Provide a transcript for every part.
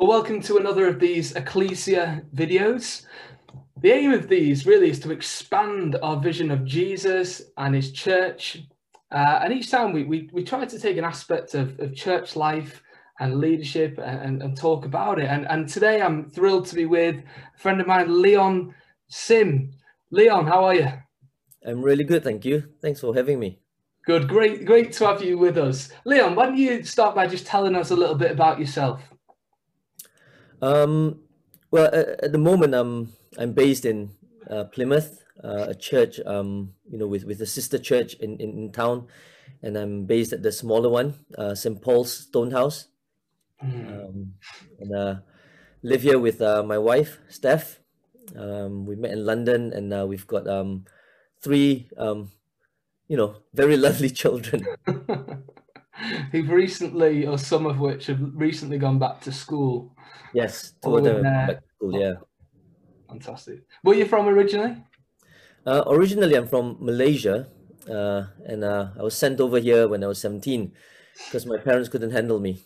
Well, welcome to another of these Ecclesia videos. The aim of these really is to expand our vision of Jesus and his church. Uh, and each time we, we, we try to take an aspect of, of church life and leadership and, and, talk about it. And, and today I'm thrilled to be with a friend of mine, Leon Sim. Leon, how are you? I'm really good, thank you. Thanks for having me. Good, great, great to have you with us. Leon, why don't you start by just telling us a little bit about yourself? Um, well, at, at the moment, I'm I'm based in uh, Plymouth, uh, a church, um, you know, with with a sister church in, in, in town, and I'm based at the smaller one, uh, St Paul's Stonehouse, mm. um, and uh, live here with uh, my wife Steph. Um, we met in London, and uh, we've got um, three, um, you know, very lovely children. Who've recently, or some of which have recently gone back to school. Yes, two of them back to school. Yeah. Fantastic. Where are you from originally? Uh, originally, I'm from Malaysia, uh, and uh, I was sent over here when I was 17 because my parents couldn't handle me.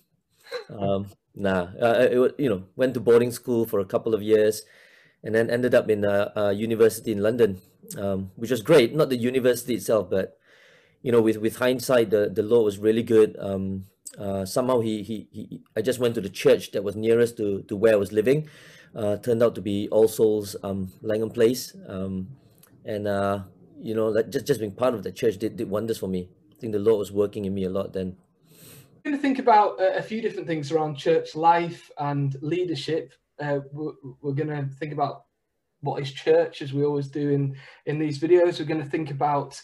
Um, nah, uh, it, you know, went to boarding school for a couple of years, and then ended up in a, a university in London, um, which was great. Not the university itself, but you know, with with hindsight, the the law was really good. Um, uh, somehow he, he he I just went to the church that was nearest to to where I was living. Uh, turned out to be All Souls um, Langham Place, um, and uh, you know, like just just being part of the church did, did wonders for me. I think the Lord was working in me a lot then. I'm going to think about a few different things around church life and leadership. Uh, we're, we're going to think about what is church, as we always do in in these videos. We're going to think about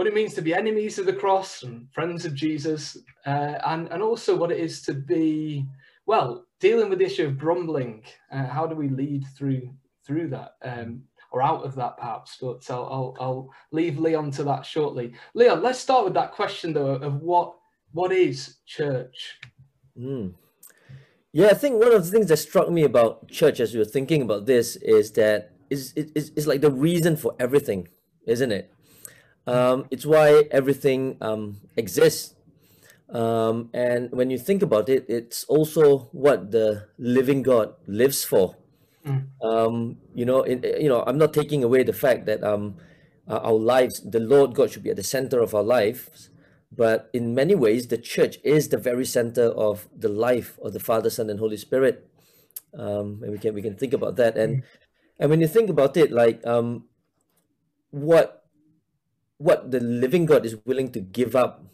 what it means to be enemies of the cross and friends of Jesus, uh, and, and also what it is to be, well, dealing with the issue of grumbling. Uh, how do we lead through through that? Um, or out of that perhaps, but I'll, I'll, I'll leave Leon to that shortly. Leon, let's start with that question though of what what is church? Mm. Yeah, I think one of the things that struck me about church as we were thinking about this is that is is is like the reason for everything, isn't it? Um, it's why everything um, exists. Um, and when you think about it, it's also what the living God lives for. Mm. Um, you know, in, you know, I'm not taking away the fact that um, our lives, the Lord God should be at the center of our lives, but in many ways, the church is the very center of the life of the Father, Son, and Holy Spirit. Um, and we can we can think about that. And mm. and when you think about it, like um, what what the living God is willing to give up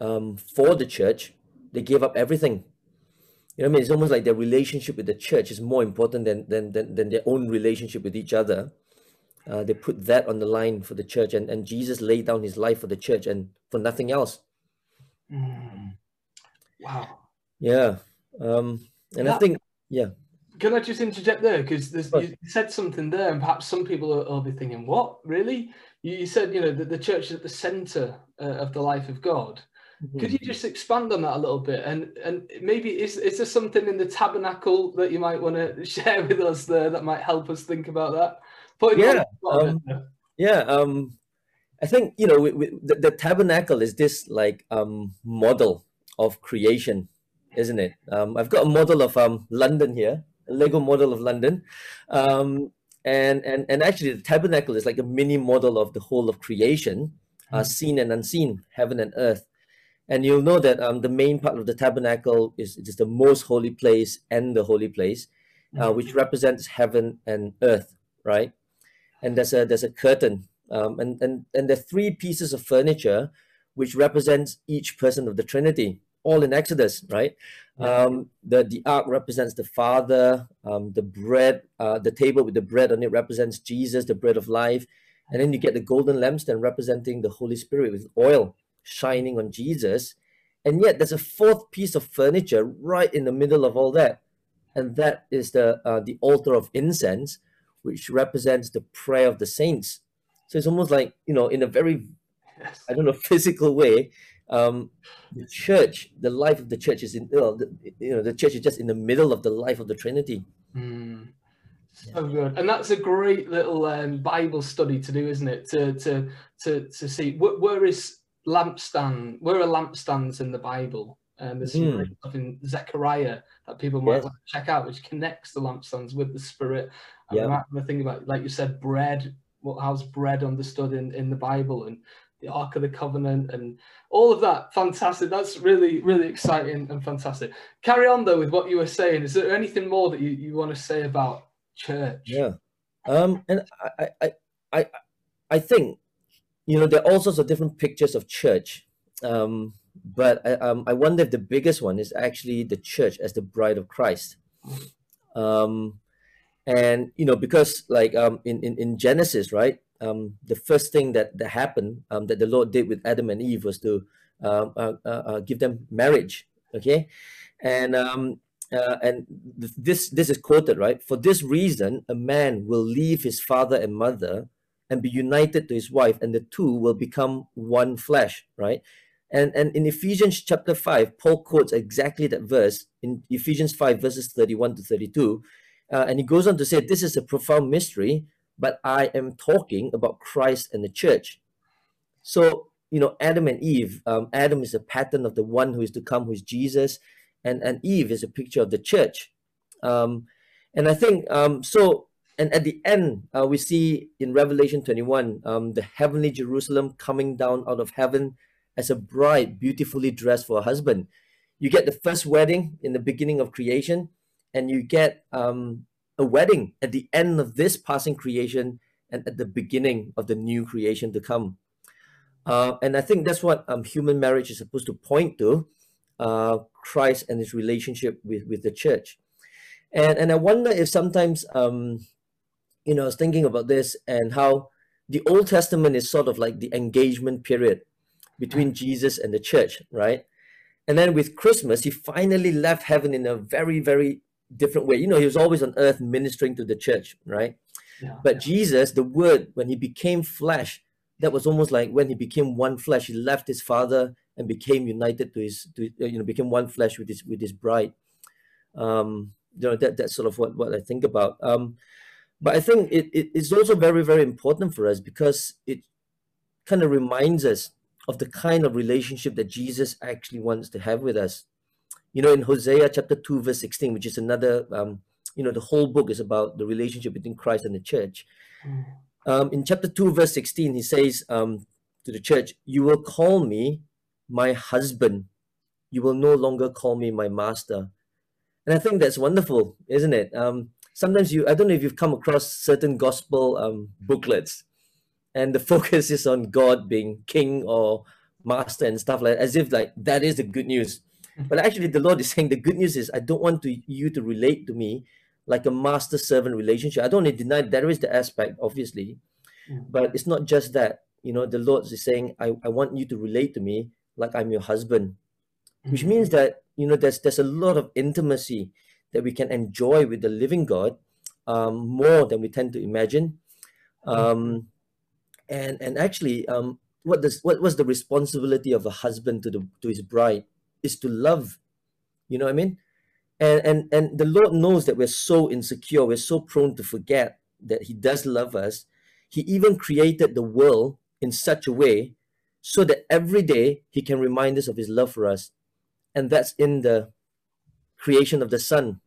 um, for the church, they gave up everything. You know what I mean? It's almost like their relationship with the church is more important than than than, than their own relationship with each other. Uh, they put that on the line for the church, and, and Jesus laid down his life for the church and for nothing else. Mm. Wow. Yeah. Um, and that, I think, yeah. Can I just interject there? Because you said something there, and perhaps some people will, will be thinking, what, really? you said you know that the church is at the center uh, of the life of god. Mm-hmm. could you just expand on that a little bit? And and maybe is, is there something in the tabernacle that you might want to share with us there that might help us think about that? Putting yeah um, yeah um i think you know we, we, the, the, tabernacle is this like um model of creation isn't it? Um i've got a model of um london here lego model of london um and and and actually the tabernacle is like a mini model of the whole of creation uh, mm. seen and unseen heaven and earth and you'll know that um, the main part of the tabernacle is just the most holy place and the holy place uh, mm. which represents heaven and earth right and there's a there's a curtain um, and and and there are three pieces of furniture which represents each person of the trinity all in Exodus, right? Um, the the ark represents the Father. Um, the bread, uh, the table with the bread on it represents Jesus, the bread of life, and then you get the golden lampstand representing the Holy Spirit with oil shining on Jesus. And yet, there's a fourth piece of furniture right in the middle of all that, and that is the uh, the altar of incense, which represents the prayer of the saints. So it's almost like you know, in a very I don't know physical way, um, the church, the life of the church is in, you know, the, you know, the church is just in the middle of the life of the Trinity. Mm. So good, and that's a great little um, Bible study to do, isn't it? To to to to see where, where is lampstand, where are lampstands in the Bible? And there's some mm. great stuff in Zechariah that people might yes. check out, which connects the lampstands with the Spirit. And yeah. I think about, like you said, bread. What how's bread understood in in the Bible and the Ark of the Covenant and all of that. Fantastic. That's really, really exciting and fantastic. Carry on though with what you were saying. Is there anything more that you, you want to say about church? Yeah. Um, and I, I, I, I think, you know, there are all sorts of different pictures of church. Um, but I, um, I wonder if the biggest one is actually the church as the bride of Christ. Um, and you know, because like um, in, in, in Genesis, right, um, the first thing that, that happened um, that the Lord did with Adam and Eve was to um, uh, uh, uh, give them marriage. Okay, and um, uh, and th- this this is quoted right. For this reason, a man will leave his father and mother and be united to his wife, and the two will become one flesh. Right. And, and in Ephesians chapter 5, Paul quotes exactly that verse in Ephesians 5, verses 31 to 32. Uh, and he goes on to say, This is a profound mystery, but I am talking about Christ and the church. So, you know, Adam and Eve, um, Adam is a pattern of the one who is to come, who is Jesus, and, and Eve is a picture of the church. Um, and I think, um, so, and at the end, uh, we see in Revelation 21, um, the heavenly Jerusalem coming down out of heaven as a bride beautifully dressed for a husband. You get the first wedding in the beginning of creation, and you get um, a wedding at the end of this passing creation and at the beginning of the new creation to come. Uh, and I think that's what um, human marriage is supposed to point to uh, Christ and his relationship with, with the church. And, and I wonder if sometimes, um, you know, I was thinking about this and how the Old Testament is sort of like the engagement period between Jesus and the church, right? And then with Christmas, he finally left heaven in a very, very different way. You know, he was always on earth ministering to the church, right? Yeah, but yeah. Jesus, the word, when he became flesh, that was almost like when he became one flesh, he left his father and became united to his, to, uh, you know, became one flesh with his with his bride. Um, you know, that that's sort of what, what I think about. Um, but I think it, it it's also very, very important for us because it kind of reminds us of the kind of relationship that Jesus actually wants to have with us you know, in Hosea chapter 2, verse 16, which is another, um, you know, the whole book is about the relationship between Christ and the church. Mm. Um, in chapter 2, verse 16, he says um, to the church, You will call me my husband. You will no longer call me my master. And I think that's wonderful, isn't it? Um, sometimes you, I don't know if you've come across certain gospel um, booklets, and the focus is on God being king or master and stuff like that, as if like that is the good news but actually, the Lord is saying the good news is I don't want to, you to relate to me like a master servant relationship. I don't want to deny there is the aspect, obviously, mm. but it's not just that. You know, the Lord is saying I, I want you to relate to me like I'm your husband, mm. which means that you know there's there's a lot of intimacy that we can enjoy with the living God um, more than we tend to imagine. Um, and and actually, um, what does what was the responsibility of a husband to the to his bride? Is to love. You know what I mean? And and and the Lord knows that we're so insecure, we're so prone to forget that He does love us. He even created the world in such a way so that every day He can remind us of His love for us. And that's in the creation of the sun,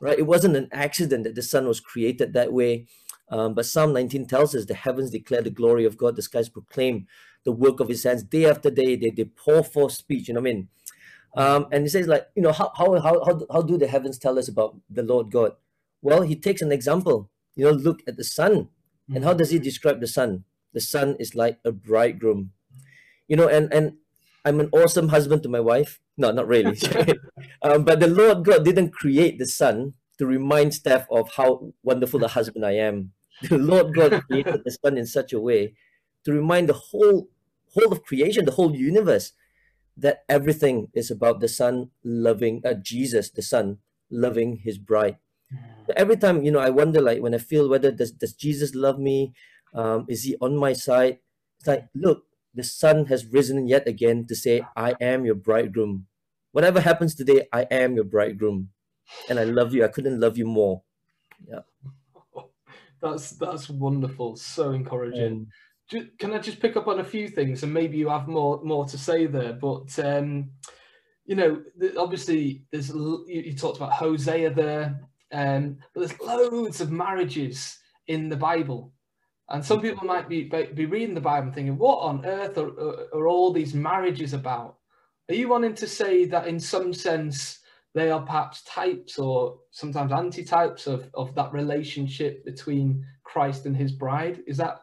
right? It wasn't an accident that the sun was created that way. Um, but Psalm 19 tells us the heavens declare the glory of God, the skies proclaim the work of his hands day after day. They, they pour forth speech. You know what I mean? Um, and he says, like, you know, how, how, how, how do the heavens tell us about the Lord God? Well, he takes an example. You know, look at the sun. And how does he describe the sun? The sun is like a bridegroom. You know, and, and I'm an awesome husband to my wife. No, not really. um, but the Lord God didn't create the sun to remind Steph of how wonderful a husband I am. The Lord God created the sun in such a way to remind the whole whole of creation, the whole universe, that everything is about the son loving uh, jesus the son loving his bride. Every time you know i wonder like when i feel whether does, does jesus love me? Um, is he on my side? It's like look the sun has risen yet again to say i am your bridegroom. Whatever happens today i am your bridegroom and i love you. I couldn't love you more. Yeah. That's that's wonderful. So encouraging. Um, can I just pick up on a few things, and maybe you have more more to say there. But um, you know, obviously there's you, talked about Hosea there, um, but there's loads of marriages in the Bible, and some people might be be reading the Bible and thinking, what on earth are, are, are all these marriages about? Are you wanting to say that in some sense they are perhaps types or sometimes anti-types of, of that relationship between Christ and his bride? Is that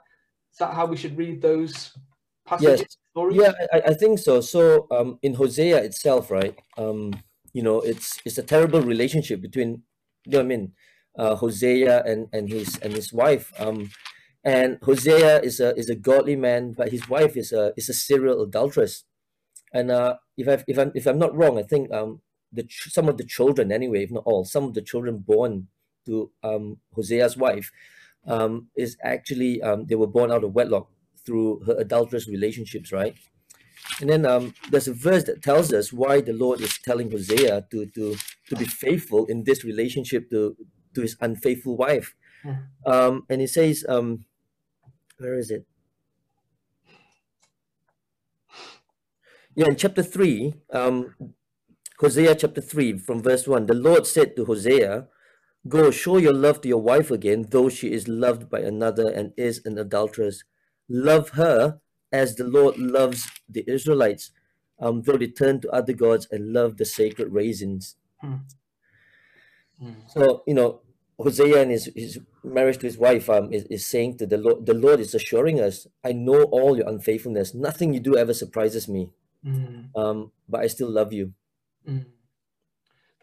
is that how we should read those passages? Yes. Stories? Yeah, I, I think so. So um, in Hosea itself, right? Um, you know, it's it's a terrible relationship between you know what I mean, uh, Hosea and and his and his wife. Um, and Hosea is a is a godly man, but his wife is a is a serial adulteress. And uh, if I if I'm if I'm not wrong, I think um the some of the children anyway, if not all, some of the children born to um Hosea's wife, um is actually um they were born out of wedlock through her adulterous relationships, right? And then um, there's a verse that tells us why the Lord is telling Hosea to to to be faithful in this relationship to to his unfaithful wife. Um, and he says, um, where is it? Yeah, in chapter 3, um, Hosea chapter 3, from verse 1, the Lord said to Hosea, Go, show your love to your wife again, though she is loved by another and is an adulteress. Love her as the Lord loves the Israelites, um, though they turn to other gods and love the sacred raisins. Hmm. Hmm. So, you know, Hosea and his, his marriage to his wife um, is, is saying to the Lord, the Lord is assuring us, I know all your unfaithfulness. Nothing you do ever surprises me mm. um, but I still love you. Mm.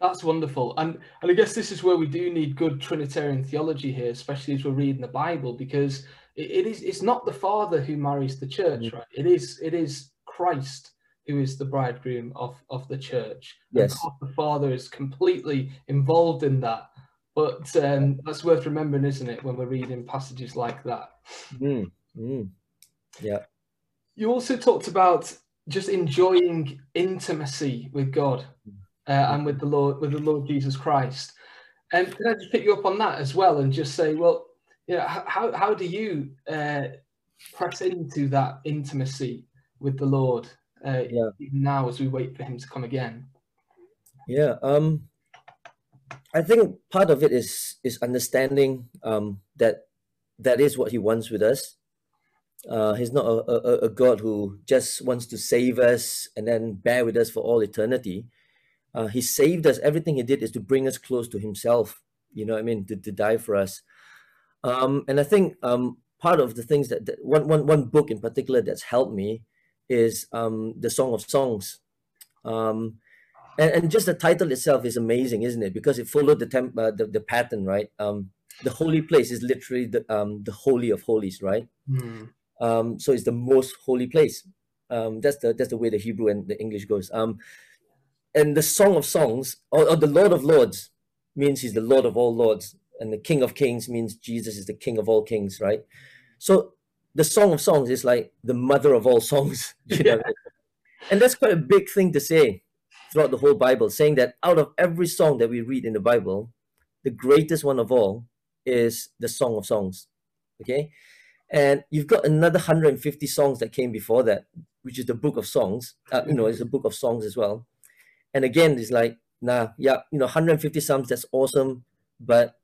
That's wonderful, and and I guess this is where we do need good Trinitarian theology here, especially as we're reading the Bible, because it, it is it's not the Father who marries the church, mm. right? It is it is Christ who is the bridegroom of of the church. Yes, the Father is completely involved in that. But um, that's worth remembering, isn't it, when we're reading passages like that? Mm. Mm. Yeah. You also talked about just enjoying intimacy with God uh, and with the Lord, with the Lord Jesus Christ. And can I just pick you up on that as well and just say, well, you know, how how do you uh, press into that intimacy with the Lord uh, yeah. even now as we wait for Him to come again? Yeah, um, I think part of it is is understanding um, that that is what He wants with us, uh, he's not a, a, a, God who just wants to save us and then bear with us for all eternity. Uh, he saved us. Everything he did is to bring us close to himself. You know what I mean? To, to die for us. Um, and I think um, part of the things that, that one, one, one book in particular that's helped me is um, the Song of Songs. Um, and, and just the title itself is amazing, isn't it? Because it followed the, temp, uh, the, the pattern, right? Um, the holy place is literally the, um, the holy of holies, right? Mm. Um, so it's the most holy place. Um, that's the that's the way the Hebrew and the English goes. Um, and the Song of Songs or, or the Lord of Lords means he's the Lord of all lords, and the King of Kings means Jesus is the King of all kings, right? So the Song of Songs is like the mother of all songs. You know? yeah. And that's quite a big thing to say throughout the whole Bible, saying that out of every song that we read in the Bible, the greatest one of all is the Song of Songs. Okay. And you've got another 150 songs that came before that, which is the book of songs. Uh, you know, it's a book of songs as well. And again, it's like, nah, yeah, you know, 150 songs, that's awesome. But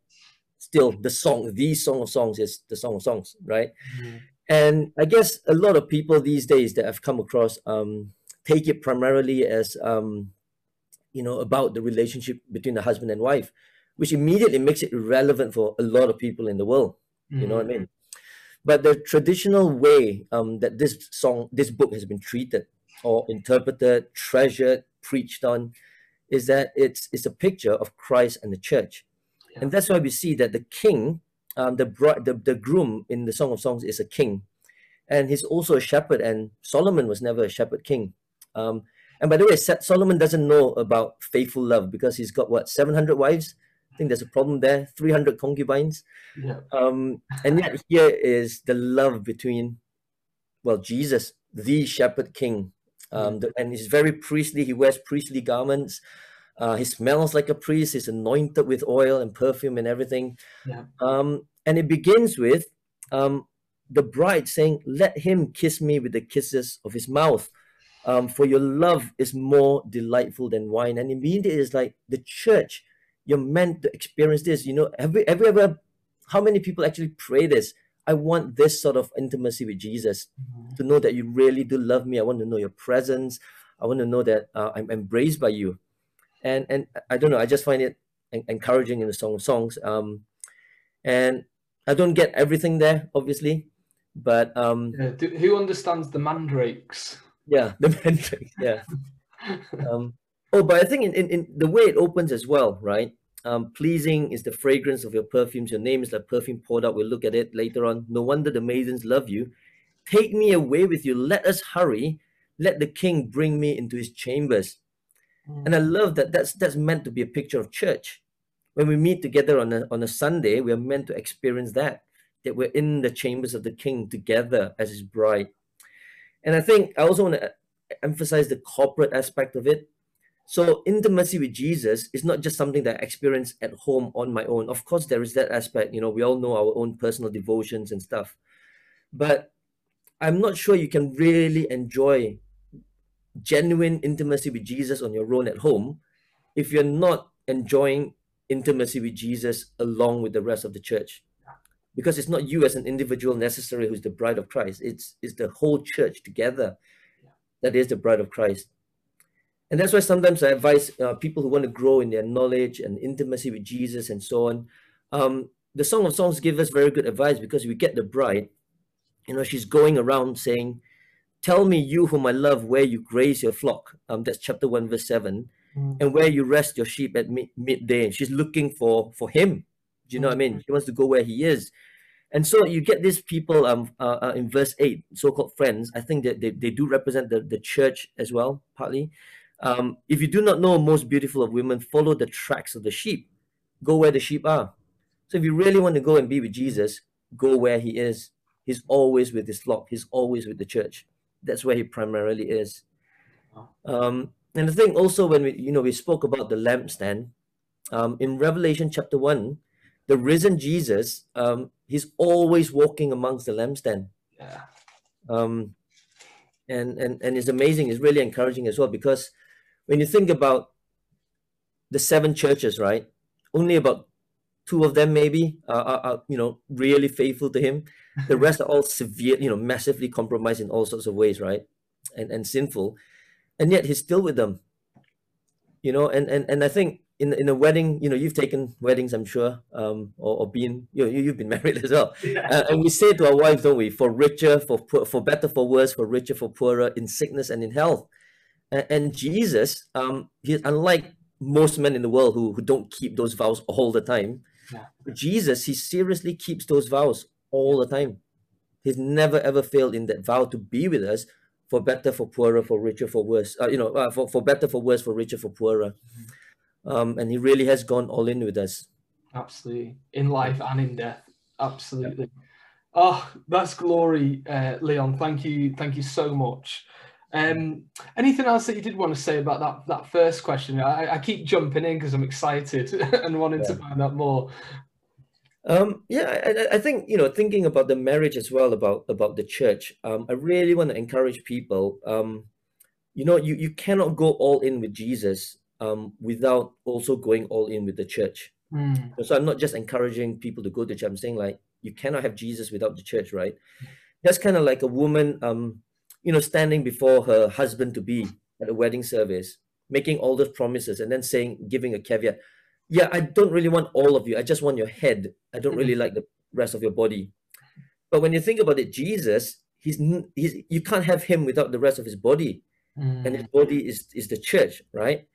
still, the song, the song of songs is the song of songs, right? Mm-hmm. And I guess a lot of people these days that I've come across um, take it primarily as, um, you know, about the relationship between the husband and wife, which immediately makes it irrelevant for a lot of people in the world. Mm-hmm. You know what I mm-hmm. mean? But the traditional way um, that this song, this book has been treated or interpreted, treasured, preached on, is that it's it's a picture of Christ and the church, yeah. and that's why we see that the king, um, the bride, the, the groom in the Song of Songs is a king, and he's also a shepherd. And Solomon was never a shepherd king. Um, and by the way, Solomon doesn't know about faithful love because he's got what seven hundred wives I think there's a problem there. 300 concubines. Yeah. Um, and yet here is the love between, well, Jesus, the shepherd king. Um, the, and he's very priestly. He wears priestly garments. Uh, he smells like a priest. He's anointed with oil and perfume and everything. Yeah. Um, and it begins with um, the bride saying, Let him kiss me with the kisses of his mouth. um, for your love is more delightful than wine. And immediately it's like the church, you're meant to experience this. You know, have we, have we ever, how many people actually pray this? I want this sort of intimacy with Jesus mm-hmm. to know that you really do love me. I want to know your presence. I want to know that uh, I'm embraced by you. And and I don't know, I just find it encouraging in the Song of Songs. Um, and I don't get everything there, obviously, but um, yeah, do, who understands the mandrakes? Yeah, the mandrakes. Yeah. um, oh, but I think in, in, in the way it opens as well, right? Um, pleasing is the fragrance of your perfumes. Your name is like perfume poured out. We'll look at it later on. No wonder the maidens love you. Take me away with you. Let us hurry. Let the king bring me into his chambers. Mm. And I love that that's that's meant to be a picture of church. When we meet together on a on a Sunday, we are meant to experience that, that we're in the chambers of the king together as his bride. And I think I also want to emphasize the corporate aspect of it. So intimacy with Jesus is not just something that I experience at home on my own. Of course, there is that aspect. You know, we all know our own personal devotions and stuff. But I'm not sure you can really enjoy genuine intimacy with Jesus on your own at home if you're not enjoying intimacy with Jesus along with the rest of the church. Because it's not you as an individual necessarily who's the bride of Christ. It's, it's the whole church together that is the bride of Christ. And that's why sometimes I advise uh, people who want to grow in their knowledge and intimacy with Jesus and so on. Um, the Song of Songs give us very good advice because we get the bride. You know, she's going around saying, Tell me, you whom I love, where you graze your flock. Um, that's chapter 1, verse 7. Mm. And where you rest your sheep at mid- midday. She's looking for for him. Do you know mm. what I mean? Mm. She wants to go where he is. And so you get these people um uh, uh, in verse 8, so-called friends. I think that they, they do represent the, the church as well, partly. Um, if you do not know most beautiful of women, follow the tracks of the sheep. Go where the sheep are. So if you really want to go and be with Jesus, go where he is. He's always with his flock. He's always with the church that's where he primarily is. Um, and I think also when we, you know, we spoke about the lampstand, um, in Revelation chapter one, the risen Jesus, um, he's always walking amongst the lampstand. Yeah. Um, and and and it's amazing. It's really encouraging as well because when you think about the seven churches, right? Only about two of them maybe are, are, are, you know really faithful to him the rest are all severe you know massively compromised in all sorts of ways right and and sinful and yet he's still with them you know and and, and i think in in a wedding you know you've taken weddings i'm sure um or, or been you know you, you've been married as well yeah. uh, and we say to our wives don't we for richer for poor, for better for worse for richer for poorer in sickness and in health and, and jesus um he's unlike most men in the world who, who don't keep those vows all the time yeah. Jesus, he seriously keeps those vows all the time. He's never ever failed in that vow to be with us for better, for poorer, for richer, for worse. Uh, you know, uh, for, for better, for worse, for richer, for poorer. Mm-hmm. Um, and he really has gone all in with us. Absolutely. In life and in death. Absolutely. Yeah. Oh, that's glory, uh, Leon. Thank you. Thank you so much. Um, anything else that you did want to say about that that first question? I, I keep jumping in because I'm excited and wanting yeah. to find out more. Um, yeah, I, I, think you know, thinking about the marriage as well about about the church. Um, I really want to encourage people. Um, you know, you you cannot go all in with Jesus um, without also going all in with the church. Mm. So I'm not just encouraging people to go to church. I'm saying like you cannot have Jesus without the church, right? That's kind of like a woman um you know, standing before her husband to be at a wedding service, making all those promises and then saying, giving a caveat, yeah, I don't really want all of you. I just want your head. I don't really like the rest of your body. But when you think about it, Jesus, he's, he's you can't have him without the rest of his body. Mm. And his body is, is the church, right?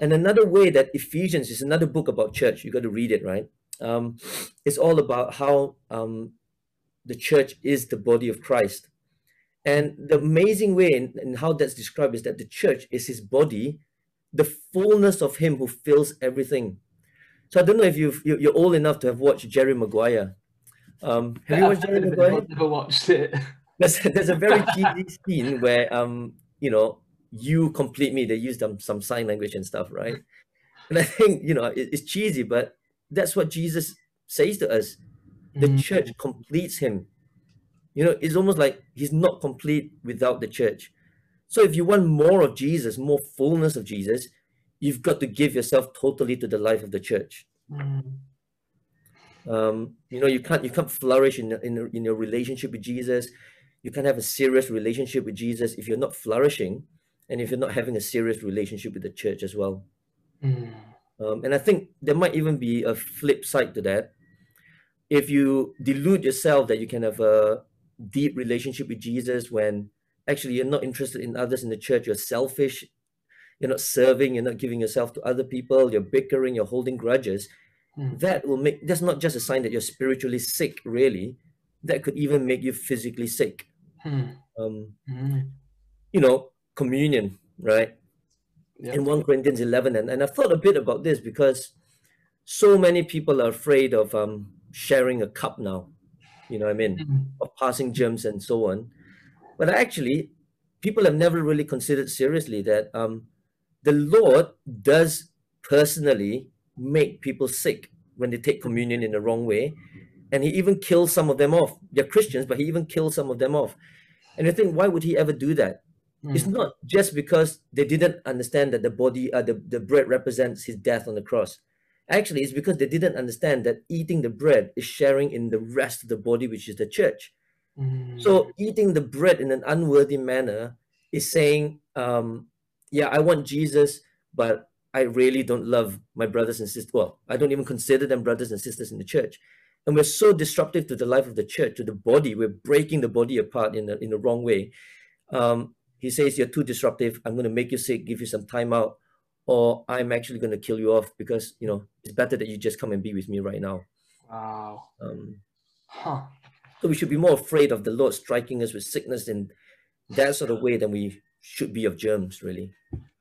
And another way that Ephesians is another book about church, you got to read it, right? Um, it's all about how um, the church is the body of Christ. And the amazing way in, in, how that's described is that the church is his body, the fullness of him who fills everything. So I don't know if you've, you're old enough to have watched Jerry Maguire. Um, have you watched Jerry Maguire? I've never watched it. There's, there's a very cheesy scene where, um, you know, you complete me. They use some, some sign language and stuff, right? And I think, you know, it, it's cheesy, but that's what Jesus says to us. The mm. church completes him you know, it's almost like he's not complete without the church. So if you want more of Jesus, more fullness of Jesus, you've got to give yourself totally to the life of the church. Mm. Um, you know, you can't you can't flourish in in in your relationship with Jesus. You can't have a serious relationship with Jesus if you're not flourishing, and if you're not having a serious relationship with the church as well. Mm. Um, and I think there might even be a flip side to that. If you delude yourself that you can have a deep relationship with Jesus when actually you're not interested in others in the church, you're selfish, you're not serving, you're not giving yourself to other people, you're bickering, you're holding grudges, mm. that will make that's not just a sign that you're spiritually sick, really. That could even make you physically sick. Mm. Um, mm. You know, communion, right? In 1 Corinthians 11. And, and I've thought a bit about this because so many people are afraid of um, sharing a cup now, you know what I mean, mm-hmm. of passing germs and so on. But actually, people have never really considered seriously that um, the Lord does personally make people sick when they take communion in the wrong way. And he even kills some of them off. They're Christians, but he even kills some of them off. And you think, why would he ever do that? Mm. It's not just because they didn't understand that the body, uh, the, the bread represents his death on the cross. Actually, it's because they didn't understand that eating the bread is sharing in the rest of the body, which is the church. Mm. So eating the bread in an unworthy manner is saying, um, yeah, I want Jesus, but I really don't love my brothers and sisters. Well, I don't even consider them brothers and sisters in the church. And we're so disruptive to the life of the church, to the body. We're breaking the body apart in the, in the wrong way. Um, he says, You're too disruptive. I'm going to make you sick, give you some time out, or I'm actually going to kill you off because, you know, it's better that you just come and be with me right now. Wow. Um, huh. So we should be more afraid of the Lord striking us with sickness in that sort of way than we should be of germs, really.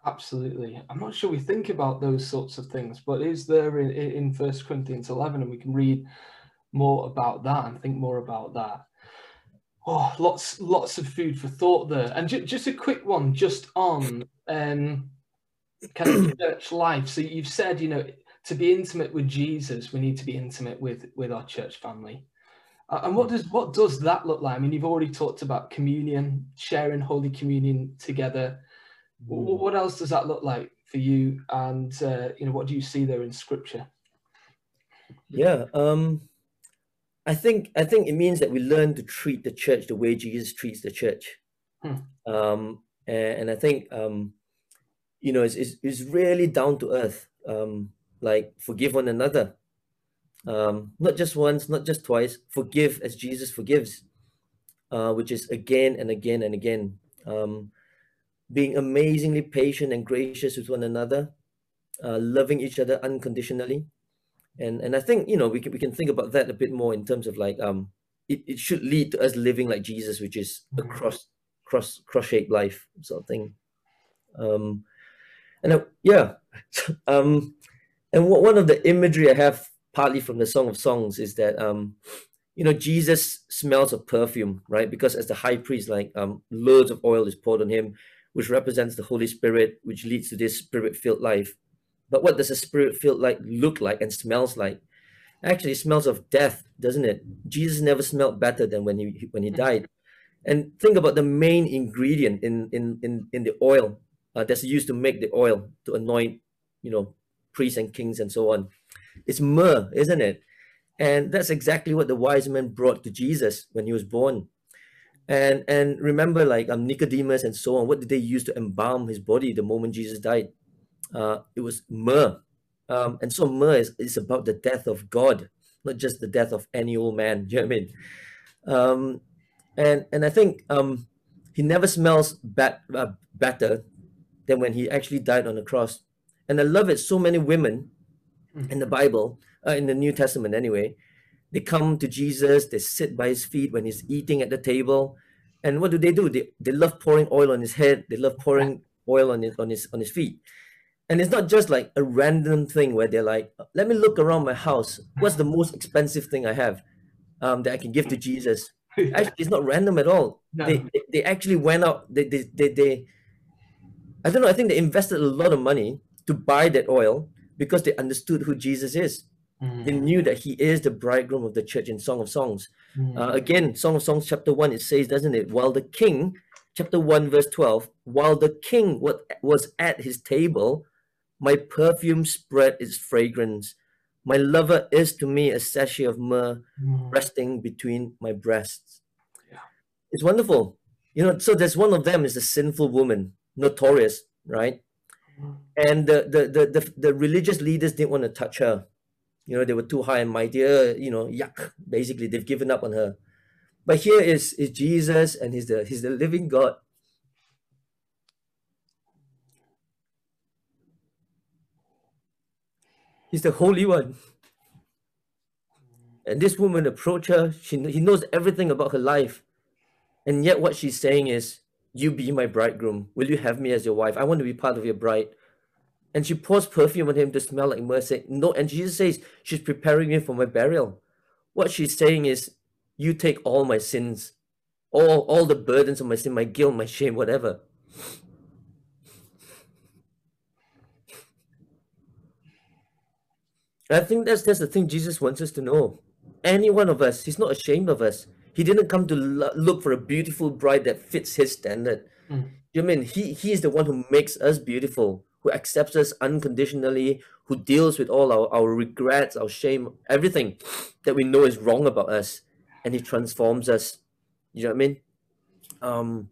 Absolutely. I'm not sure we think about those sorts of things, but is there in, in First Corinthians 11, and we can read more about that and think more about that. Oh, lots, lots of food for thought there. And ju- just a quick one, just on um, kind of church life. So you've said, you know, to be intimate with Jesus, we need to be intimate with with our church family. Uh, and what does what does that look like? I mean, you've already talked about communion, sharing Holy Communion together Mm. What else does that look like for you? And uh, you know, what do you see there in Scripture? Yeah, um, I think I think it means that we learn to treat the church the way Jesus treats the church. Hmm. Um, and, and, I think um, you know it's, it's, it's really down to earth. Um, like forgive one another, um, not just once, not just twice. Forgive as Jesus forgives, uh, which is again and again and again. Um, being amazingly patient and gracious with one another, uh, loving each other unconditionally. And and I think, you know, we can, we can think about that a bit more in terms of like, um, it, it should lead to us living like Jesus, which is a mm-hmm. cross, cross, cross-shaped life sort of thing. Um, and yeah, um, and one of the imagery I have partly from the Song of Songs is that, um, you know, Jesus smells of perfume, right? Because as the high priest, like um, loads of oil is poured on him which represents the Holy Spirit, which leads to this spirit-filled life. But what does a spirit-filled life look like and smells like? Actually, it smells of death, doesn't it? Jesus never smelled better than when he when he mm. died. And think about the main ingredient in in in, in the oil uh, that's used to make the oil to anoint, you know, priests and kings and so on. It's myrrh, isn't it? And that's exactly what the wise men brought to Jesus when he was born. And and remember, like um, Nicodemus and so on, what did they use to embalm his body the moment Jesus died? Uh, it was myrrh. Um, and so myrrh is, is about the death of God, not just the death of any old man. Do you know what I mean? Um, and and I think um, he never smells bad, uh, better than when he actually died on the cross. And I love it. So many women in the Bible, uh, in the New Testament anyway, they come to Jesus, they sit by his feet when he's eating at the table. And what do they do? They, they love pouring oil on his head, they love pouring oil on his, on his on his feet. And it's not just like a random thing where they're like, let me look around my house. What's the most expensive thing I have um, that I can give to Jesus? Actually, it's not random at all. No. They, they, they actually went out, they, they, they, they, I don't know, I think they invested a lot of money to buy that oil because they understood who Jesus is. Mm. They knew that he is the bridegroom of the church in Song of Songs. Mm. Uh, again, Song of Songs chapter 1, it says, doesn't it? While the king chapter 1, verse 12, while the king was at his table, my perfume spread its fragrance. My lover is to me a sachet of myrrh mm. resting between my breasts. Yeah. It's wonderful. You know, so there's one of them is a sinful woman, notorious, right? Mm. And the, the, the, the, the religious leaders didn't want to touch her. You know, they were too high and mighty, uh, you know, yuck. Basically, they've given up on her. But here is, is Jesus and he's the, he's the living God. He's the Holy One. And this woman approached her. She, he knows everything about her life. And yet what she's saying is, you be my bridegroom. Will you have me as your wife? I want to be part of your bride. And she pours perfume on him to smell like mercy. No, and Jesus says, she's preparing me for my burial. What she's saying is, you take all my sins, all, all the burdens of my sin, my guilt, my shame, whatever. I think that's that's the thing Jesus wants us to know. Any one of us, he's not ashamed of us. He didn't come to look for a beautiful bride that fits his standard. Mm. You mean he he is the one who makes us beautiful, who accepts us unconditionally, who deals with all our, our regrets, our shame, everything that we know is wrong about us and he transforms us. You know what I mean? Um,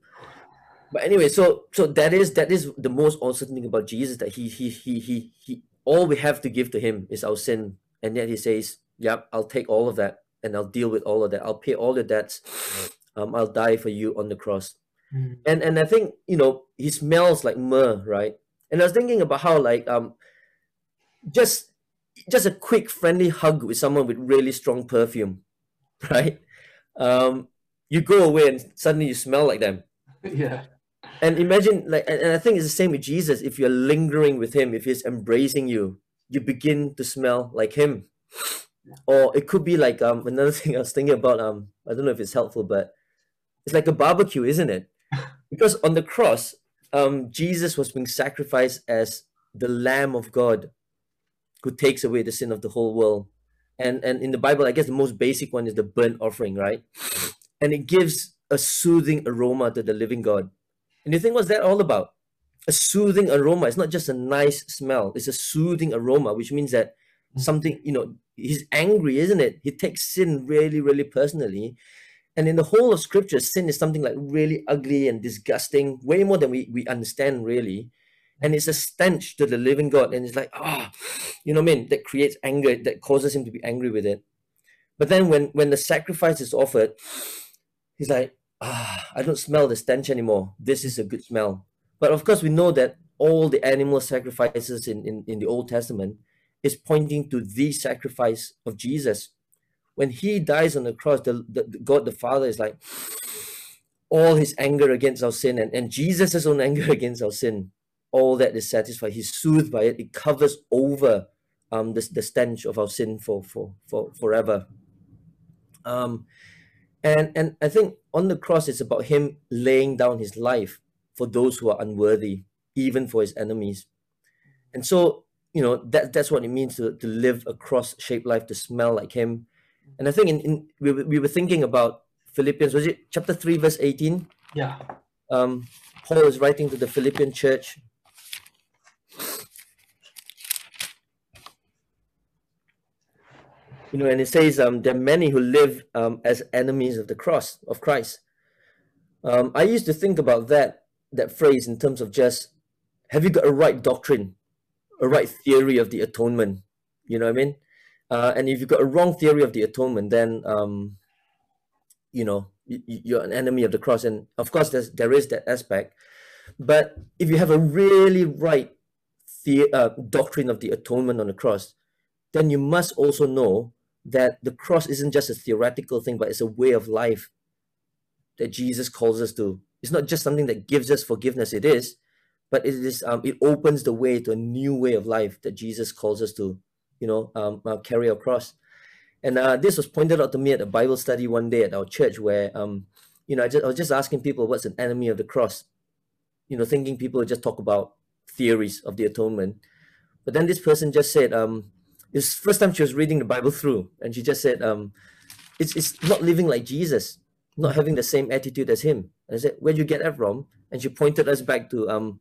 but anyway, so so that is that is the most awesome thing about Jesus that he he he he he all we have to give to him is our sin, and yet he says, "Yep, I'll take all of that and I'll deal with all of that. I'll pay all the debts. Um, I'll die for you on the cross." Mm. And and I think you know he smells like myrrh, right? And I was thinking about how like um just just a quick friendly hug with someone with really strong perfume right? Um, you go away and suddenly you smell like them. Yeah. And imagine, like, and I think it's the same with Jesus. If you're lingering with Him, if He's embracing you, you begin to smell like Him. Or it could be like um another thing I was thinking about. Um, I don't know if it's helpful, but it's like a barbecue, isn't it? Because on the cross, um, Jesus was being sacrificed as the Lamb of God, who takes away the sin of the whole world and and in the bible i guess the most basic one is the burnt offering right and it gives a soothing aroma to the living god and you think what's that all about a soothing aroma it's not just a nice smell it's a soothing aroma which means that mm. something you know he's angry isn't it he takes sin really really personally and in the whole of scripture sin is something like really ugly and disgusting way more than we, we understand really and it's a stench to the living God. And it's like, ah, oh, you know what I mean? That creates anger, that causes him to be angry with it. But then when when the sacrifice is offered, he's like, ah, I don't smell the stench anymore. This is a good smell. But of course, we know that all the animal sacrifices in, in, in the Old Testament is pointing to the sacrifice of Jesus. When he dies on the cross, the, the, the God the Father is like, all his anger against our sin and, and Jesus' own anger against our sin all that is satisfied. He's soothed by it. It covers over um, the, the stench of our sin for, for, for forever. Um, and, and I think on the cross, it's about him laying down his life for those who are unworthy, even for his enemies. And so, you know, that, that's what it means to, to live a cross-shaped life, to smell like him. And I think in, in we, we were thinking about Philippians, was it chapter 3, verse 18? Yeah. Um, Paul is writing to the Philippian church you know, and it says um, there are many who live um, as enemies of the cross of Christ. Um, I used to think about that that phrase in terms of just have you got a right doctrine, a right theory of the atonement? You know what I mean? Uh, and if you've got a wrong theory of the atonement, then um, you know you, are an enemy of the cross. And of course, there's there is that aspect. But if you have a really right the, uh, doctrine of the atonement on the cross, then you must also know that the cross isn't just a theoretical thing, but it's a way of life that Jesus calls us to. It's not just something that gives us forgiveness, it is, but it is um, it opens the way to a new way of life that Jesus calls us to, you know, um, uh, carry across. And uh, this was pointed out to me at a Bible study one day at our church where, um, you know, I, just, I was just asking people what's an enemy of the cross, you know, thinking people just talk about theories of the atonement. But then this person just said, um, it's first time she was reading the Bible through, and she just said, um, it's, it's not living like Jesus. not having the same attitude as him. I said, where'd you get that from? And she pointed us back to um,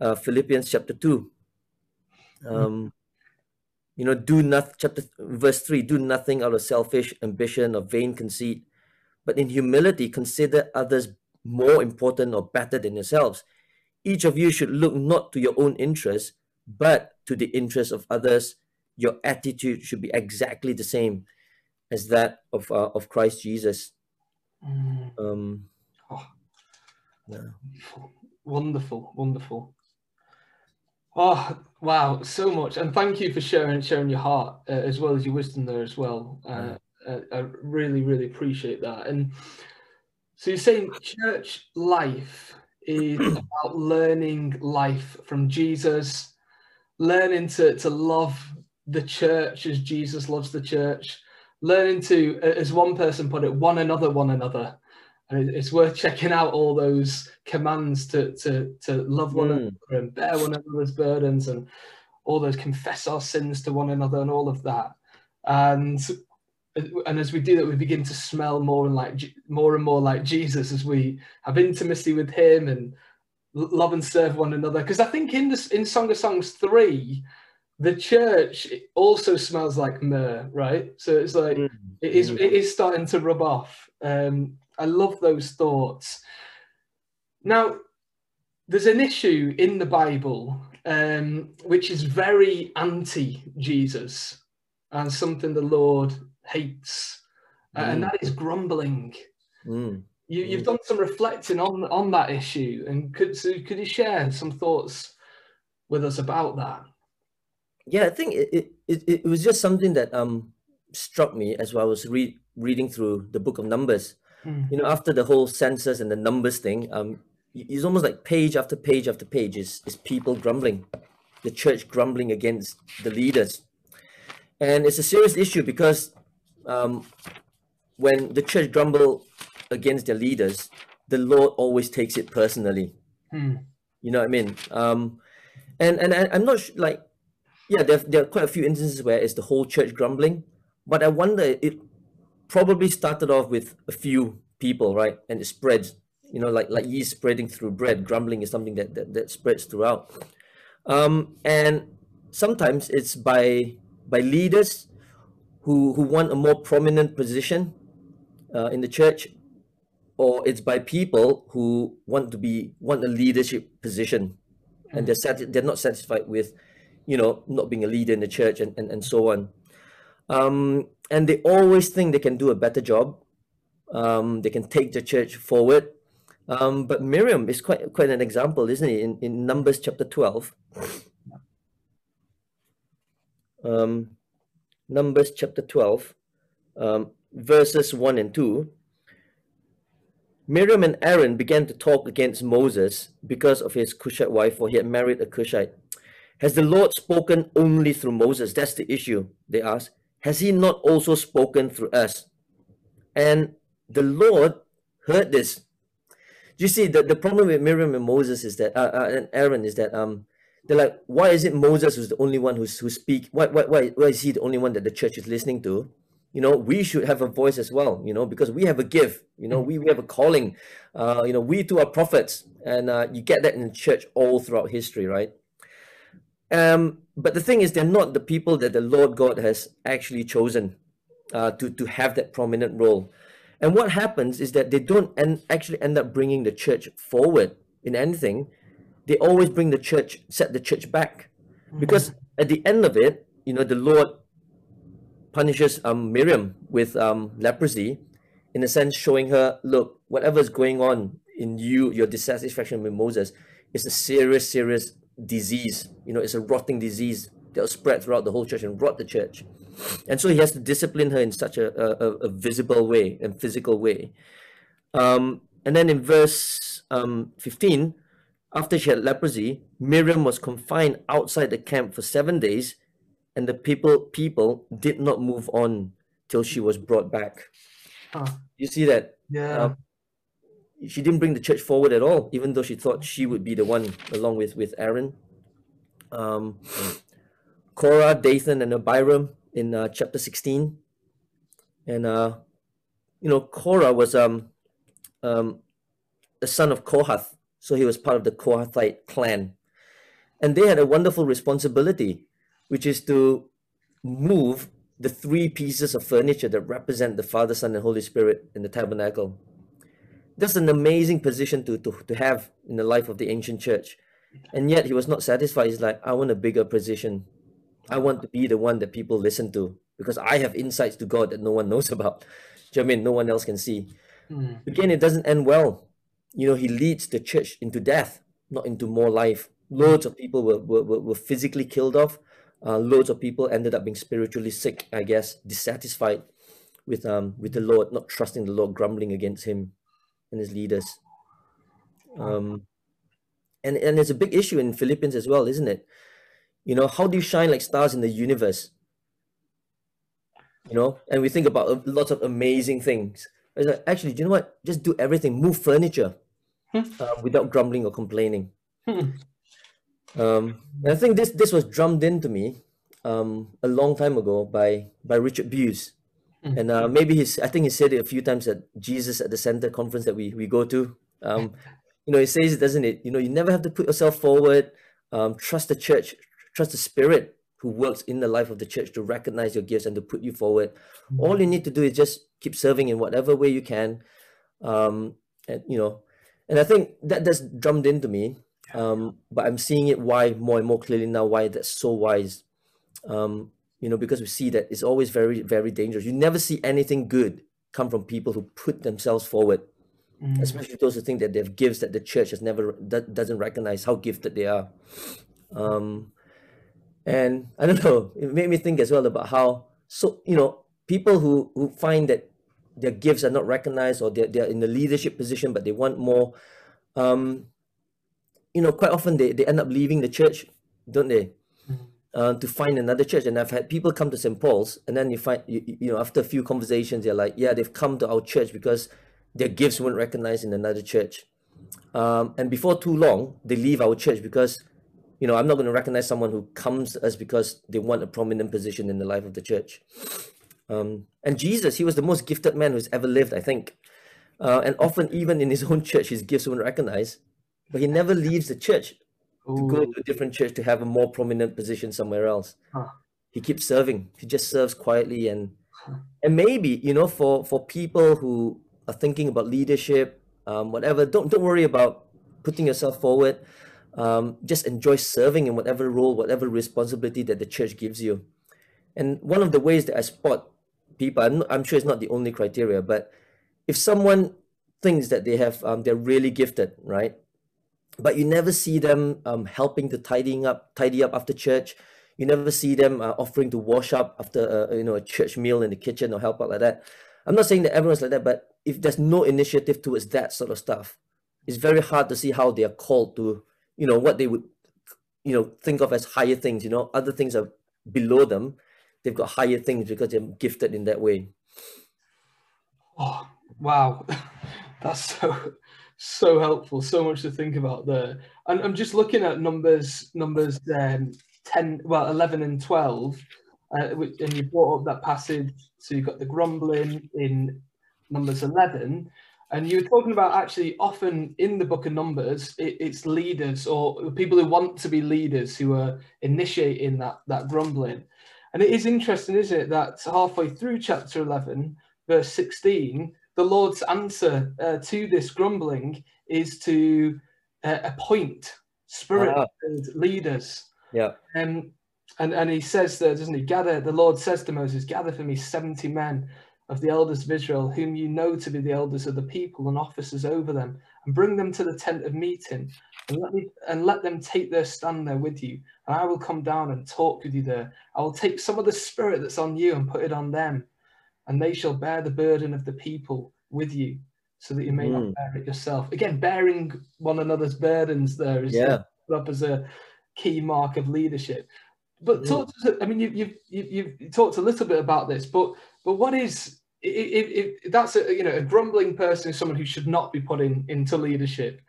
uh, Philippians chapter 2. Um, you know, do not chapter verse 3 do nothing out of selfish ambition or vain conceit, but in humility consider others more important or better than yourselves. Each of you should look not to your own interests, but to the interests of others. Your attitude should be exactly the same as that of uh, of Christ Jesus. Mm. Um, oh. yeah. Wonderful, wonderful. Oh wow, so much, and thank you for sharing sharing your heart uh, as well as your wisdom there as well. Uh, uh, I really, really appreciate that. And so you're saying church life is about learning life from Jesus, learning to to love the church as Jesus loves the church, learning to, as one person put it, one another, one another. And it's worth checking out all those commands to to to love one mm. another and bear one another's burdens and all those confess our sins to one another and all of that. And and as we do that, we begin to smell more and like more and more like Jesus as we have intimacy with Him and love and serve one another. Because I think in this in Song of Songs three, the church also smells like myrrh, right? So it's like mm. it is it is starting to rub off. Um, I love those thoughts. Now, there's an issue in the Bible um, which is very anti-Jesus and something the Lord hates, mm. and that is grumbling. Mm. You, have mm. done some reflecting on on that issue, and could so could you share some thoughts with us about that? yeah, I think it, it, it, was just something that um struck me as I was re- reading through the book of Numbers. Mm. You know, after the whole census and the numbers thing, um, it's almost like page after page after page is, is people grumbling, the church grumbling against the leaders. And it's a serious issue because um, when the church grumble against their leaders, the Lord always takes it personally. Mm. You know what I mean? Um, and and I, I'm not sh- like yeah, there, there are quite a few instances where it's the whole church grumbling, but I wonder it probably started off with a few people, right? And it spreads, you know, like like yeast spreading through bread. Grumbling is something that that, that spreads throughout. Um, and sometimes it's by by leaders who who want a more prominent position uh, in the church, or it's by people who want to be want a leadership position, and they're sati- they're not satisfied with you know, not being a leader in the church and, and, and so on. Um, and they always think they can do a better job. Um, they can take the church forward. Um, but Miriam is quite quite an example, isn't it? In, in Numbers chapter 12. Um, Numbers chapter 12, um, verses 1 and 2. Miriam and Aaron began to talk against Moses because of his Cushite wife, for he had married a Cushite. Has the Lord spoken only through Moses? That's the issue, they ask. Has he not also spoken through us? And the Lord heard this. You see, the, the problem with Miriam and Moses is that, uh, uh, and Aaron is that um, they're like, why is it Moses who's the only one who's, who speak? Why, why, why, why is he the only one that the church is listening to? You know, we should have a voice as well, you know, because we have a gift, you know, we, we have a calling. Uh, you know, we too are prophets. And uh, you get that in the church all throughout history, right? Um, but the thing is, they're not the people that the Lord God has actually chosen uh, to, to have that prominent role. And what happens is that they don't end, actually end up bringing the church forward in anything. They always bring the church, set the church back. Because at the end of it, you know, the Lord punishes um, Miriam with um, leprosy, in a sense, showing her, look, whatever's going on in you, your dissatisfaction with Moses, is a serious, serious disease. You know, it's a rotting disease that will spread throughout the whole church and rot the church. And so he has to discipline her in such a, a, a visible way and physical way. Um, and then in verse um, 15, after she had leprosy, Miriam was confined outside the camp for seven days, and the people people did not move on till she was brought back. Huh. You see that? Yeah. Uh, she didn't bring the church forward at all, even though she thought she would be the one along with with Aaron. Um, Korah, Dathan, and Abiram in uh, chapter sixteen, and uh, you know Korah was um um, the son of Kohath, so he was part of the Kohathite clan, and they had a wonderful responsibility, which is to move the three pieces of furniture that represent the Father, Son, and Holy Spirit in the tabernacle. That's an amazing position to, to, to have in the life of the ancient church. And yet he was not satisfied. He's like, I want a bigger position. I want to be the one that people listen to because I have insights to God that no one knows about. Do you know I mean? No one else can see. Mm. Again, it doesn't end well. You know, he leads the church into death, not into more life. Loads of people were, were, were physically killed off. Uh, loads of people ended up being spiritually sick, I guess, dissatisfied with um with the Lord, not trusting the Lord, grumbling against him and his leaders. Um, and and it's a big issue in Philippians as well, isn't it? You know, how do you shine like stars in the universe? You know, and we think about lots of amazing things. Like, actually, do you know what? Just do everything. Move furniture uh, without grumbling or complaining. Hmm. Um, I think this this was drummed into me um, a long time ago by by Richard Bewes. Mm-hmm. And uh, maybe he's, I think he said it a few times at Jesus at the Center conference that we, we go to. Um, you know, he says, doesn't it? You know, you never have to put yourself forward. Um, trust the church, trust the spirit who works in the life of the church to recognize your gifts and to put you forward. Mm-hmm. All you need to do is just keep serving in whatever way you can. Um, and, you know, and I think that that's drummed into me. Um, but I'm seeing it why more and more clearly now, why that's so wise. Um, you know, because we see that it's always very, very dangerous. You never see anything good come from people who put themselves forward, mm-hmm. especially those who think that they have gifts that the church has never that doesn't recognize how gifted they are. Um, and I don't know, it made me think as well about how so you know people who who find that their gifts are not recognized or they're, they're in a leadership position but they want more um you know quite often they, they end up leaving the church don't they uh, to find another church. And I've had people come to St. Paul's, and then you find, you, you know, after a few conversations, they're like, yeah, they've come to our church because their gifts weren't recognized in another church. Um, and before too long, they leave our church because, you know, I'm not going to recognize someone who comes to us because they want a prominent position in the life of the church. Um, and Jesus, he was the most gifted man who's ever lived, I think. Uh, and often, even in his own church, his gifts weren't recognized. But he never leaves the church to go to a different church to have a more prominent position somewhere else. Huh. He keeps serving. He just serves quietly and huh. and maybe you know for for people who are thinking about leadership, um, whatever. Don't don't worry about putting yourself forward. Um, just enjoy serving in whatever role, whatever responsibility that the church gives you. And one of the ways that I spot people, I'm, I'm sure it's not the only criteria, but if someone thinks that they have um, they're really gifted, right? But you never see them um, helping to tidying up, tidy up after church. You never see them uh, offering to wash up after a, you know a church meal in the kitchen or help out like that. I'm not saying that everyone's like that, but if there's no initiative towards that sort of stuff, it's very hard to see how they are called to, you know, what they would, you know, think of as higher things. You know, other things are below them. They've got higher things because they're gifted in that way. Oh wow, that's so so helpful, so much to think about there. And I'm just looking at numbers, numbers um, 10, well, 11 and 12, uh, and you brought up that passage. So you've got the grumbling in Numbers 11. And you were talking about actually often in the book of Numbers, it, it's leaders or people who want to be leaders who are initiating that, that grumbling. And it is interesting, isn't it, that halfway through chapter 11, verse 16, the Lord's answer uh, to this grumbling is to uh, appoint spirit uh leaders. Yeah. Um, and, and he says there, doesn't he? Gather, the Lord says to Moses, gather for me 70 men of the elders of Israel, whom you know to be the elders of the people and officers over them, and bring them to the tent of meeting, and let me and let them take their stand there with you. And I will come down and talk with you there. I will take some of the spirit that's on you and put it on them, and they shall bear the burden of the people with you so that you may mm. not bear it yourself. Again, bearing one another's burdens there is yeah. up as a key mark of leadership. But mm. talk to us, I mean, you, you've, you've, you've talked a little bit about this, but but what is if, that's a you know a grumbling person is someone who should not be put in, into leadership.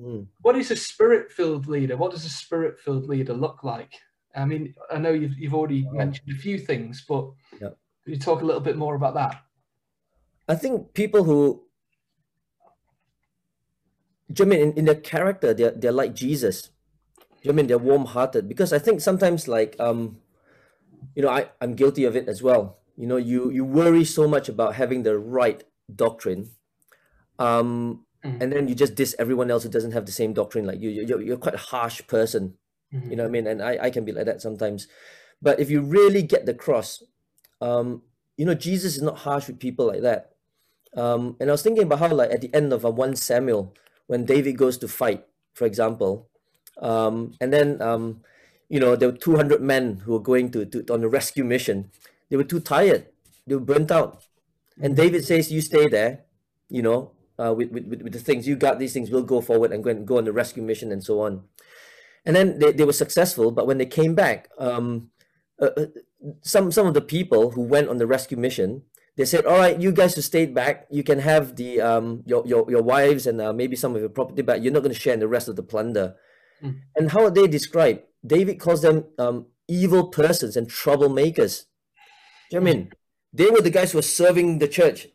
Mm. What is a spirit-filled leader? What does a spirit-filled leader look like? I mean, I know you've you've already mentioned a few things, but yeah. You talk a little bit more about that? I think people who do you mean in, in their character they're they're like Jesus? Do you mean they're warm-hearted? Because I think sometimes like um, you know, I, I'm guilty of it as well. You know, you you worry so much about having the right doctrine. Um, mm-hmm. and then you just diss everyone else who doesn't have the same doctrine like you. You're, you're quite a harsh person. Mm-hmm. You know what I mean? And I, I can be like that sometimes. But if you really get the cross, um, you know, Jesus is not harsh with people like that. Um, and I was thinking about how, like, at the end of uh, 1 Samuel, when David goes to fight, for example, um, and then, um, you know, there were 200 men who were going to, to on a rescue mission. They were too tired, they were burnt out. And mm-hmm. David says, You stay there, you know, uh, with, with, with the things, you got these things, we'll go forward and go, and go on the rescue mission and so on. And then they, they were successful, but when they came back, um, uh, uh, some some of the people who went on the rescue mission they said all right you guys who stayed back. You can have the um your your, your wives and uh, maybe some of your property back you're not going to share in the rest of the plunder. Mm. and how are they described david calls them um evil persons and troublemakers. Do you know I mean? They were the guys who were serving the church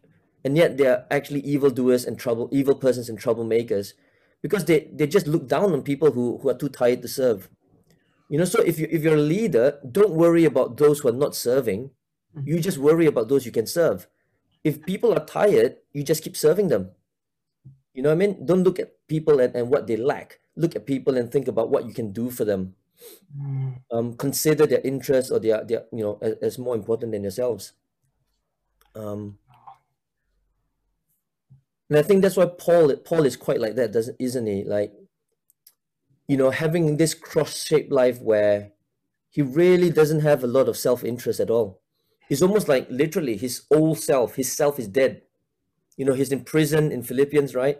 and yet they're actually evildoers and trouble evil persons and troublemakers because they, they just look down on people who, who are too tired to serve you know, so if you if you're a leader, don't worry about those who are not serving. Mm-hmm. You just worry about those you can serve. If people are tired, you just keep serving them. You know what I mean? Don't look at people and, and what they lack. Look at people and think about what you can do for them. Mm. Um, consider their interests or their, their you know as, as more important than yourselves. Um, and I think that's why Paul Paul is quite like that, doesn't isn't he? Like you know, having this cross-shaped life where he really doesn't have a lot of self-interest at all. He's almost like literally his old self, his self is dead. You know, he's in prison in Philippians, right?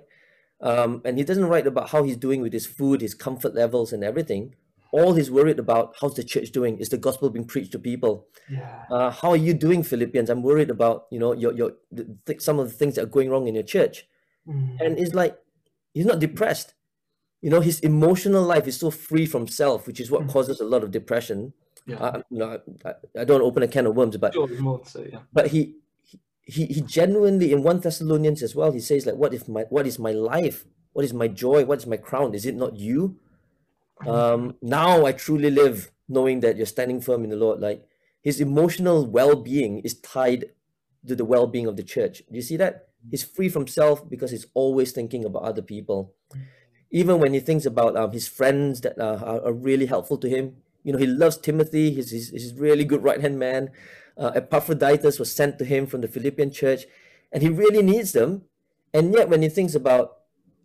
Um, and he doesn't write about how he's doing with his food, his comfort levels, and everything. All he's worried about, how's the church doing? Is the gospel being preached to people? Yeah. Uh, how are you doing, Philippians? I'm worried about, you know, your your th- some of the things that are going wrong in your church. Mm. And it's like he's not depressed you know his emotional life is so free from self which is what mm. causes a lot of depression. Yeah. Uh, you know, I, I, don't open a can of worms but say, yeah. but he, he he genuinely in 1 thessalonians as well he says like what if my what is my life? What is my joy? What is my crown? Is it not you? Um now i truly live knowing that you're standing firm in the lord. Like his emotional well-being is tied to the well-being of the church. Do you see that? He's free from self because he's always thinking about other people even when he thinks about um, his friends that uh, are, are, really helpful to him. You know, he loves Timothy. He's, he's, he's really good right hand man. Uh, Epaphroditus was sent to him from the Philippian church, and he really needs them. And yet, when he thinks about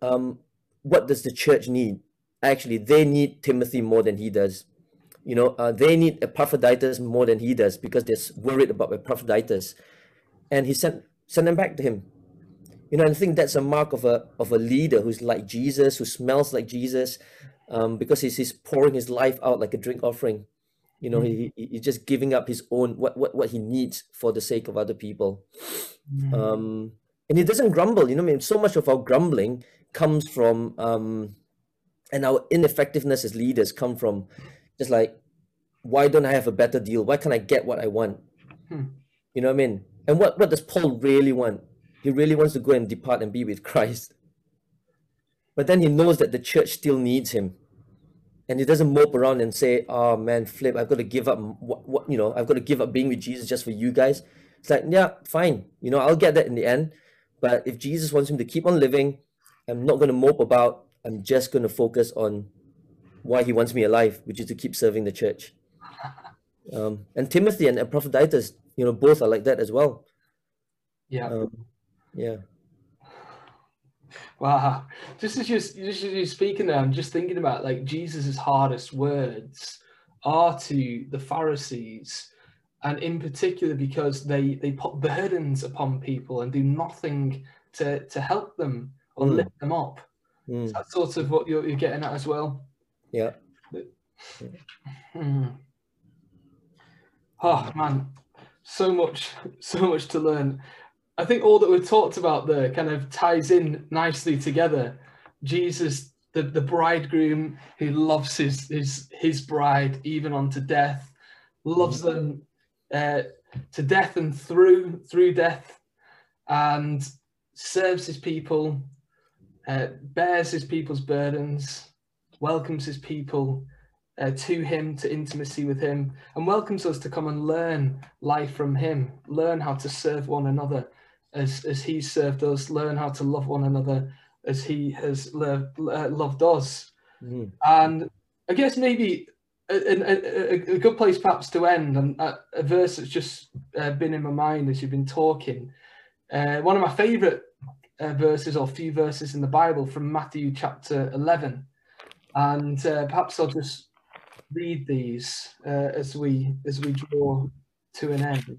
um, what does the church need, actually, they need Timothy more than he does. You know, uh, they need Epaphroditus more than he does because they're worried about Epaphroditus, and he sent sent them back to him you know, I think that's a mark of a of a leader who's like Jesus, who smells like Jesus, um, because he's, he's pouring his life out like a drink offering. You know, mm. he, he's just giving up his own what, what what he needs for the sake of other people. Mm. Um, and he doesn't grumble. You know, I mean, so much of our grumbling comes from um, and our ineffectiveness as leaders come from just like, why don't I have a better deal? Why can't I get what I want? Hmm. You know what I mean? And what what does Paul really want? He really wants to go and depart and be with Christ. But then he knows that the church still needs him. And he doesn't mope around and say, oh man, flip, I've got to give up what, what you know, I've got to give up being with Jesus just for you guys. It's like, yeah, fine. You know, I'll get that in the end. But if Jesus wants him to keep on living, I'm not going to mope about. I'm just going to focus on why he wants me alive, which is to keep serving the church. Um, and Timothy and Epaphroditus, you know, both are like that as well. Yeah. Um, yeah. Wow. Just as you're, just as you're speaking there, I'm just thinking about like Jesus's hardest words are to the Pharisees, and in particular because they they put burdens upon people and do nothing to to help them or mm. lift them up. Mm. that's sort of what you're, you're getting at as well. Yeah. Hmm. Oh man, so much, so much to learn. I think all that we've talked about there kind of ties in nicely together. Jesus, the, the bridegroom who loves his his his bride even unto death, loves them uh, to death and through through death, and serves his people uh, bears his people's burdens, welcomes his people uh, to him, to intimacy with him, and welcomes us to come and learn life from him, learn how to serve one another as, as he served us, learn how to love one another as he has loved, uh, loved us. Mm. And I guess maybe a, a, a, good place perhaps to end, and a, a verse that's just uh, been in my mind as you've been talking. Uh, one of my favourite uh, verses or few verses in the Bible from Matthew chapter 11. And uh, perhaps I'll just read these uh, as we as we draw to an end.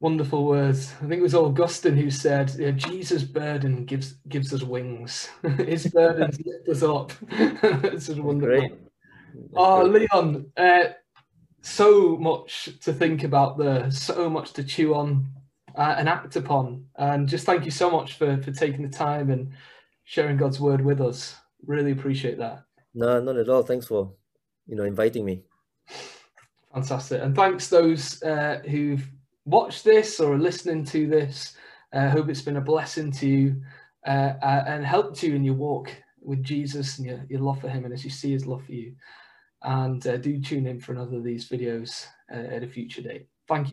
Wonderful words. I think it was Augustine who said, yeah, Jesus' burden gives gives us wings. His burdens lift us up. this is wonderful. Great. Oh, Leon, uh, so much to think about there, so much to chew on uh, and act upon. And just thank you so much for, for taking the time and sharing God's word with us. Really appreciate that. No, not at all. Thanks for you know inviting me. Fantastic, and thanks those uh, who've watched this or are listening to this. I hope it's been a blessing to you uh, uh, and helped you in your walk with Jesus and your, your love for Him, and as you see His love for you. And uh, do tune in for another of these videos at a future date. Thank you.